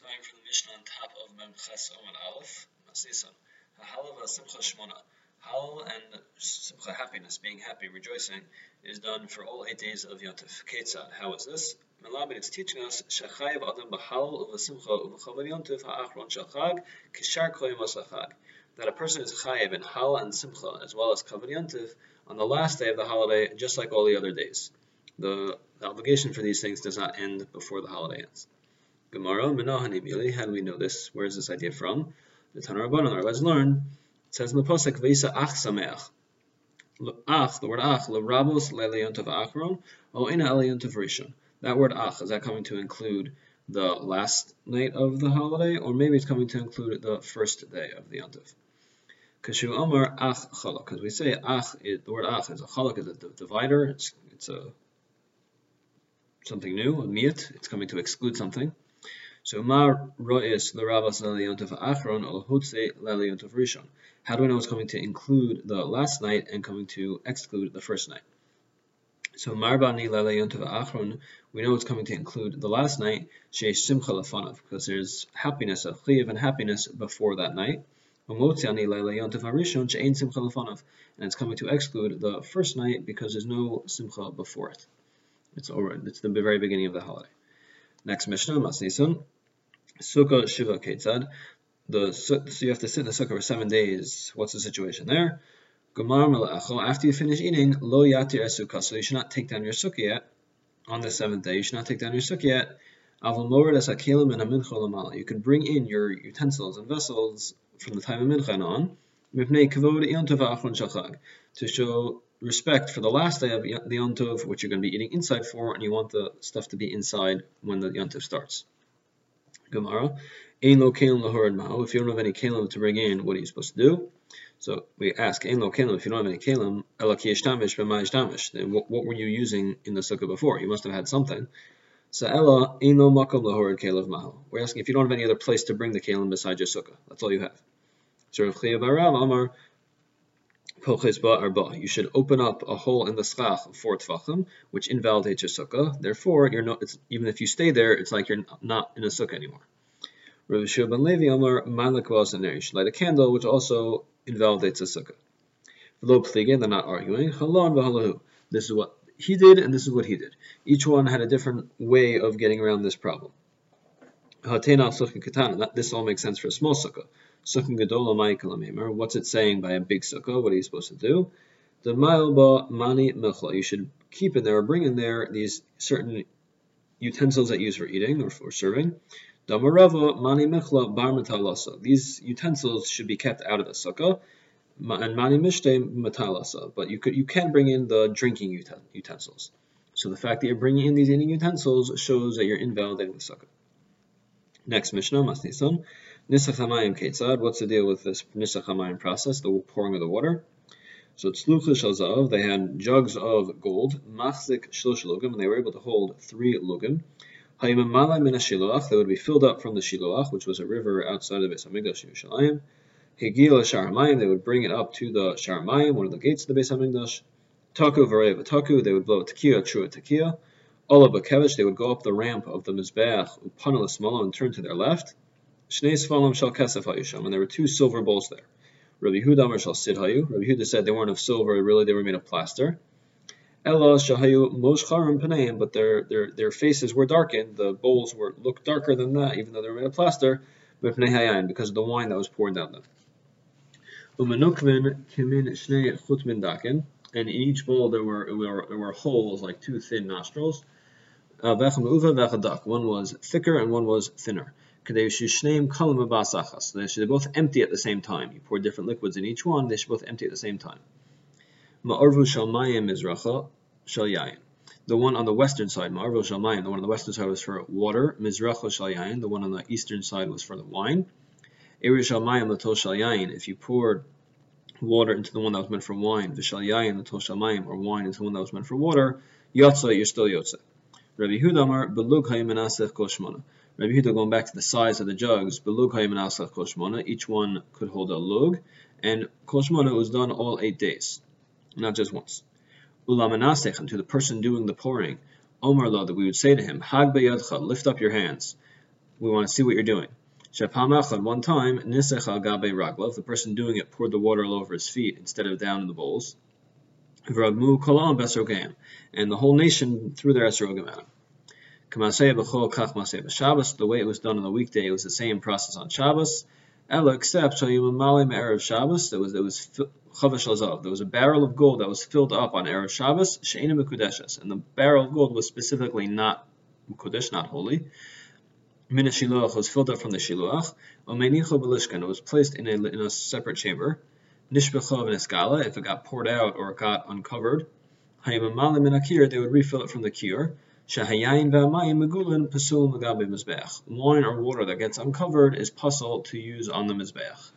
Starting from the Mishnah on top of Memches Omen Aleph, Masisan. Halav Simcha Shmona. Hal and Simcha, happiness, being happy, rejoicing, is done for all eight days of Yontif. Ketzad, how is this? Melabed, is teaching us, Shechayev Adam B'Hal U'Simcha U'V'Chavar Yontif Ha'achron Shachag Kishar Koyim Asachag. That a person is chayev in Hal and Simcha, as well as Kavar Yontif, on the last day of the holiday, just like all the other days. The, the obligation for these things does not end before the holiday ends. Gemara, Menahani how do we know this? Where is this idea from? The Tanur Rabbanon, our rabbis learn, it says in the Pasuk, Visa Ach Sameach. Ach, the word Ach, Lerabos Leleyontav Achron, O Ina Eleyontav Rishon. That word Ach, is that coming to include the last night of the holiday, or maybe it's coming to include the first day of the Yontav? Kashu Omar Ach Chalak, because we say Ach, it, the word Ach is a Chalak, is a divider, it's, it's a something new, a miyat, it's coming to exclude something. So Mar Ro'is L'Ravas Leliyontav Achron Ol Hutze Leliyontav Rishon. How do I know it's coming to include the last night and coming to exclude the first night? So Marbani Leliyontav Achron, we know it's coming to include the last night, Sheish Simcha Lefanav, because there's happiness, of Chiyav and happiness before that night. And it's coming to exclude the first night because there's no Simcha before it. It's over. It's the very beginning of the holiday. Next Mishnah, Masnisun. Sukkah Shiva Ketzad. The, so you have to sit in the sukkah for seven days. What's the situation there? After you finish eating, lo yatir sukkah. So you should not take down your sukkah yet. On the seventh day, you should not take down your sukkah yet. You can bring in your utensils and vessels from the time of mincha on, to show respect for the last day of the Yontov, which you're going to be eating inside for, and you want the stuff to be inside when the Yontov starts. Gemara, Ein lo kelim lahorad ma'u. If you don't have any kelim to bring in, what are you supposed to do? So we ask, Ein lo kelim, if you don't have any kelim, ela ki yishtamish b'ma yishtamish. Then what, what were you using in the sukkah before? You must have had something. So ela ein lo makom lahorad kelev ma'u. We're asking if you don't have any other place to bring the kelim besides your sukkah. That's all you have. So Rav Chiya Barav Amar you should open up a hole in the schach of four tfachim, which invalidates your sukkah. Therefore, you're not. even if you stay there, it's like you're not in a sukkah anymore. Rav Shua ben Levi Malak You should light a candle, which also invalidates a sukkah. V'lo plige, they're not arguing. Halon. This is what he did, and this is what he did. Each one had a different way of getting around this problem. This all makes sense for a small sukkah. Sukkah Gedola Ma'ikalamimar. What's it saying by a big sukkah? What are you supposed to do? The Ma'ilba Mani Mechla. You should keep in there or bring in there these certain utensils that you use for eating or for serving. Damarava Mani Mechla Bar Matalasa. These utensils should be kept out of the sukkah. And Mani Mishte. But you could you can bring in the drinking utensils. So the fact that you're bringing in these eating utensils shows that you're invalidating the sukkah. Next Mishnah, Masnisan. Nisach Hamayim Ketzad, what's the deal with this Nisach Hamayim process, the pouring of the water? So Tzlucha Shalzav, they had jugs of gold, Machzik Shlosh Lugim, and they were able to hold three Lugim. Hayimamala Min Shiloach, they would be filled up from the Shiloach, which was a river outside of Beis Hamikdash Yerushalayim. Higil they would bring it up to the Sharamayim, one of the gates of the Beis Hamikdash. Taku Vareva Taku, they would blow a tekiah, teruah tekiah. Ola they would go up the ramp of the Mizbeach, Upanal Smala, and turn to their left. Shnei Sfalim Shal Kesef Hayusham, and there were two silver bowls there. Rabbi Huda Amar Shal Hayu. Rabbi Huda said they weren't of silver, really they were made of plaster. Ella Shahayu Moshcharim Paneim, but their, their their faces were darkened. The bowls were looked darker than that, even though they were made of plaster, because of the wine that was poured down them. Umanukmin Kimin Shnei Chutmin Dakin, and in each bowl there were, were there were holes like two thin nostrils. Uh, one was thicker and one was thinner. They should both empty at the same time. You pour different liquids in each one, they should both empty at the same time. The one on the western side, the one on the western side was for water, the one on the eastern side was for the wine. If you poured water into the one that was meant for wine, v'shal yayin lato shalmayim, or wine into the one that was meant for water, you're still yotza. Rabbi hayimenasech koshmona. Rabbi Huda going back to the size of the jugs, koshmona, each one could hold a lug, and koshmona was done all eight days, not just once. Ulamanasech, to the person doing the pouring, Omar lo, that we would say to him, Hag beyadcha, lift up your hands. we want to see what you're doing. Shapam one time, nisech al gabe raglav, the person doing it poured the water all over his feet instead of down in the bowls. And the whole nation threw their esrogim at him. The way it was done on the weekday, it was the same process on Shabbos. Ella except erev Shabbos, there was there was there was a barrel of gold that was filled up on erev Shabbos, she'ena mekudeshes, and the barrel of gold was specifically not mekudesh, not holy. Min shiluach was filled up from the shiluach. Omenicho belishkan, it was placed in a, in a separate chamber. Nishbecha v'neskala, if it got poured out or it got uncovered. Hayimamalim min akir, they would refill it from the cure. Shahayayin v'amayim megulin pasul magabe mizbeach. Wine or water that gets uncovered is pasul to use on the mizbeach.